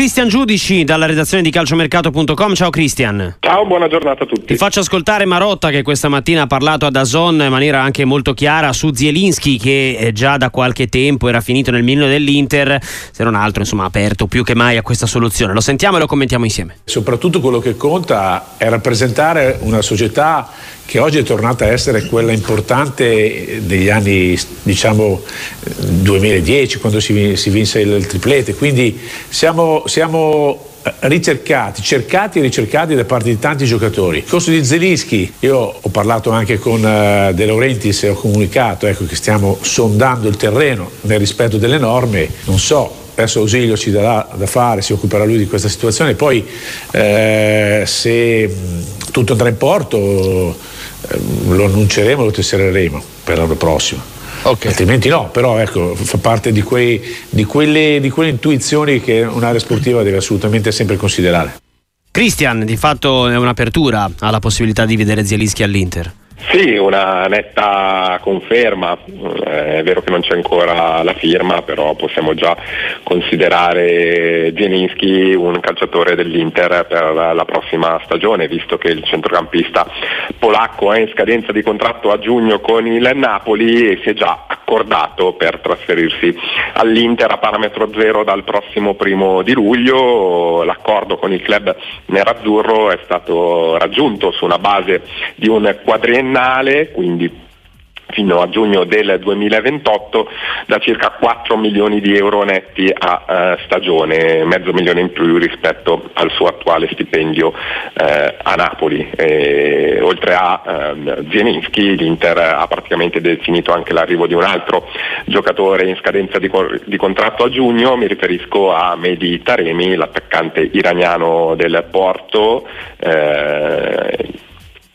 Cristian Giudici dalla redazione di calciomercato.com. Ciao Cristian. Ciao, buona giornata a tutti. Ti faccio ascoltare Marotta che questa mattina ha parlato a Dazon in maniera anche molto chiara su Zielinski che eh, già da qualche tempo era finito nel mirino dell'Inter, se non altro insomma ha aperto più che mai a questa soluzione. Lo sentiamo e lo commentiamo insieme. Soprattutto quello che conta è rappresentare una società che oggi è tornata a essere quella importante degli anni diciamo 2010 quando si, si vinse il, il, triplete quindi siamo, siamo ricercati, cercati e ricercati da parte di tanti giocatori. Il corso di Zelinski, io ho parlato anche con uh, De Laurentiis e ho comunicato ecco, che stiamo sondando il terreno nel rispetto delle norme, non so, adesso Ausilio ci darà da fare, si occuperà lui di questa situazione, poi eh, se tutto andrà in porto Ehm, lo annunceremo, lo tessereremo per l'anno prossimo. Okay. Altrimenti no, però ecco, fa parte di, quei, di, quelle, di quelle intuizioni che un'area sportiva deve assolutamente sempre considerare. Cristian, di fatto è un'apertura alla possibilità di vedere Zielinski all'Inter. Sì, una netta conferma, eh, è vero che non c'è ancora la firma, però possiamo già considerare Zielinski un calciatore dell'Inter per la prossima stagione, visto che il centrocampista polacco è in scadenza di contratto a giugno con il Napoli e si è già accordato per trasferirsi all'Inter a parametro zero dal prossimo primo di luglio. L'accordo con il club nerazzurro è stato raggiunto su una base di un quadriennale, quindi fino a giugno del 2028 da circa 4 milioni di euro netti a eh, stagione, mezzo milione in più rispetto al suo attuale stipendio eh, a Napoli. E, oltre a eh, Zieninski l'Inter ha praticamente definito anche l'arrivo di un altro giocatore in scadenza di, di contratto a giugno, mi riferisco a Mehdi Taremi, l'attaccante iraniano del Porto.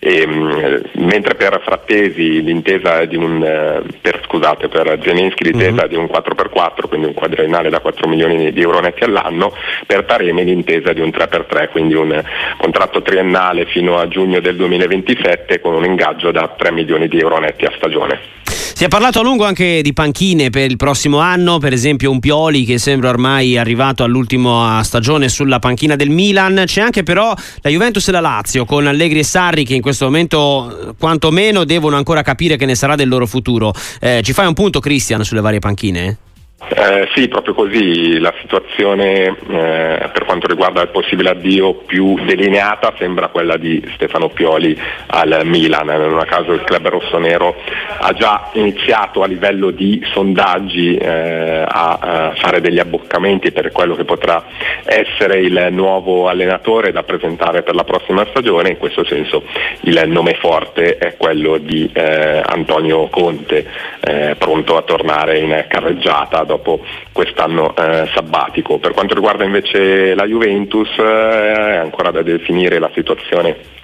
E, ehm, mentre per Frattesi l'intesa di un, eh, per, scusate, per Zeninski l'intesa mm-hmm. di un 4x4, quindi un quadriennale da 4 milioni di euro netti all'anno, per Taremi l'intesa di un 3x3, quindi un contratto triennale fino a giugno del 2027 con un ingaggio da 3 milioni di euro netti a stagione. Si è parlato a lungo anche di panchine per il prossimo anno, per esempio un Pioli che sembra ormai arrivato all'ultima stagione sulla panchina del Milan. C'è anche però la Juventus e la Lazio con Allegri e Sarri che in questo momento quantomeno devono ancora capire che ne sarà del loro futuro. Eh, ci fai un punto Cristian sulle varie panchine? Eh, sì, proprio così, la situazione eh, per quanto riguarda il possibile addio più delineata sembra quella di Stefano Pioli al Milan, non a caso il club rossonero ha già iniziato a livello di sondaggi eh, a, a, fare degli abboccamenti per quello che potrà essere il nuovo allenatore da presentare per la prossima stagione, in questo senso il nome forte è quello di eh, Antonio Conte, eh, pronto a tornare in carreggiata dopo quest'anno eh, sabbatico. Per quanto riguarda invece la Juventus eh, è ancora da definire la situazione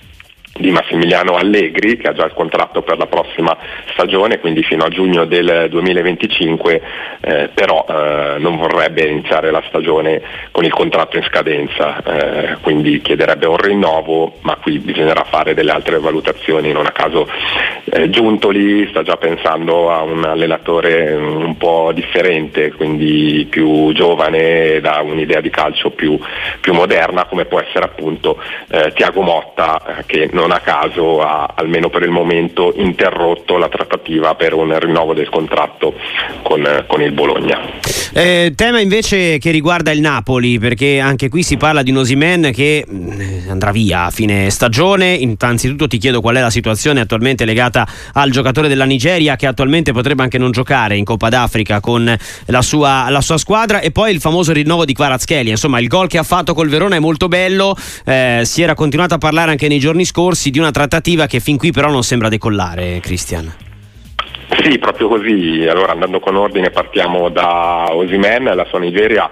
di Massimiliano Allegri che ha già il contratto per la prossima stagione, quindi fino a giugno del 2025, eh, però eh, non vorrebbe iniziare la stagione con il contratto in scadenza, eh, quindi chiederebbe un rinnovo, ma qui bisognerà fare delle altre valutazioni, non a caso eh, Giuntoli sta già pensando a un allenatore un po' differente, quindi più giovane, da un'idea di calcio più, più moderna come può essere appunto eh, Tiago Motta eh, che non non a caso ha almeno per il momento interrotto la trattativa per un rinnovo del contratto con, con il Bologna. Eh, tema invece che riguarda il Napoli, perché anche qui si parla di un Osimen che mm, andrà via a fine stagione. Innanzitutto ti chiedo qual è la situazione attualmente legata al giocatore della Nigeria che attualmente potrebbe anche non giocare in Coppa d'Africa con la sua, la sua squadra e poi il famoso rinnovo di Kvaratskhelia. Insomma, il gol che ha fatto col Verona è molto bello, eh, si era continuato a parlare anche nei giorni scorsi corsi di una trattativa che fin qui però non sembra decollare, Cristian. Sì, proprio così. Allora andando con ordine partiamo da Osimen, la sua Nigeria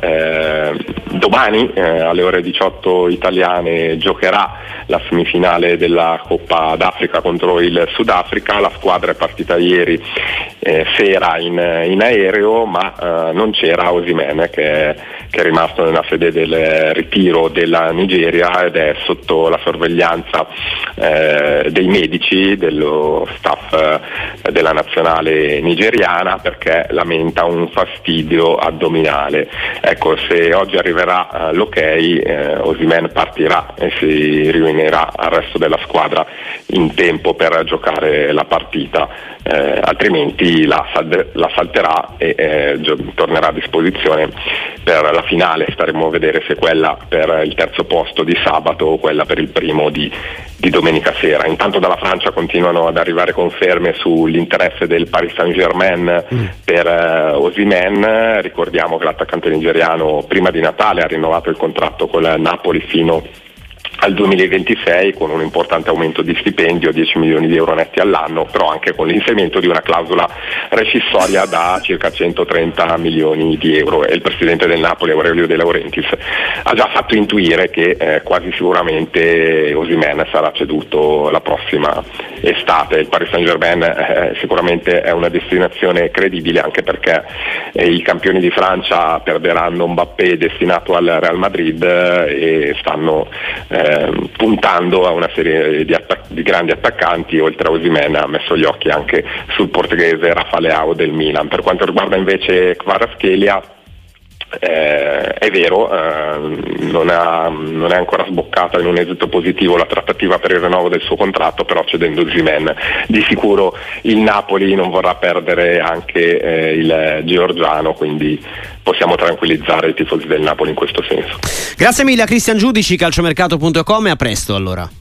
eh, domani eh, alle ore 18 italiane giocherà la semifinale della Coppa d'Africa contro il Sudafrica, la squadra è partita ieri eh, sera in, in aereo ma eh, non c'era Osimen che, che è rimasto nella sede del ritiro della Nigeria ed è sotto la sorveglianza eh, dei medici, dello staff eh, della nazionale nigeriana perché lamenta un fastidio addominale. Ecco, se oggi arriverà eh, l'ok, eh, Osimen partirà e si riunirà al resto della squadra in tempo per giocare la partita, eh, altrimenti la, la, salterà e eh, tornerà a disposizione per la finale. Staremo a vedere se quella per il terzo posto di sabato o quella per il primo di, di domenica sera. Intanto dalla Francia continuano ad arrivare conferme sull'interesse del Paris Saint Germain mm. per uh, Osimen. Ricordiamo che l'attaccante nigeriano prima di Natale ha rinnovato il contratto con il Napoli fino al 2026 con un importante aumento di stipendio, 10 milioni di euro netti all'anno, però anche con l'inserimento di una clausola rescissoria da circa 130 milioni di euro e il presidente del Napoli Aurelio De Laurentiis ha già fatto intuire che eh, quasi sicuramente Osimen sarà ceduto la prossima estate. Il Paris Saint Germain eh, sicuramente è una destinazione credibile anche perché eh, i campioni di Francia perderanno Mbappé destinato al Real Madrid eh, e stanno eh, puntando a una serie di, attac- di, grandi attaccanti, oltre a Osimen ha messo gli occhi anche sul portoghese Rafaleao del Milan. Per quanto riguarda invece Kvaratskhelia eh, è vero, eh, non, ha, non, è ancora sboccata in un esito positivo la trattativa per il rinnovo del suo contratto, però cedendo Zimen di sicuro il Napoli non vorrà perdere anche eh, il georgiano, quindi possiamo tranquillizzare i tifosi del Napoli in questo senso. Grazie mille a Cristian Giudici, calciomercato.com e a presto allora.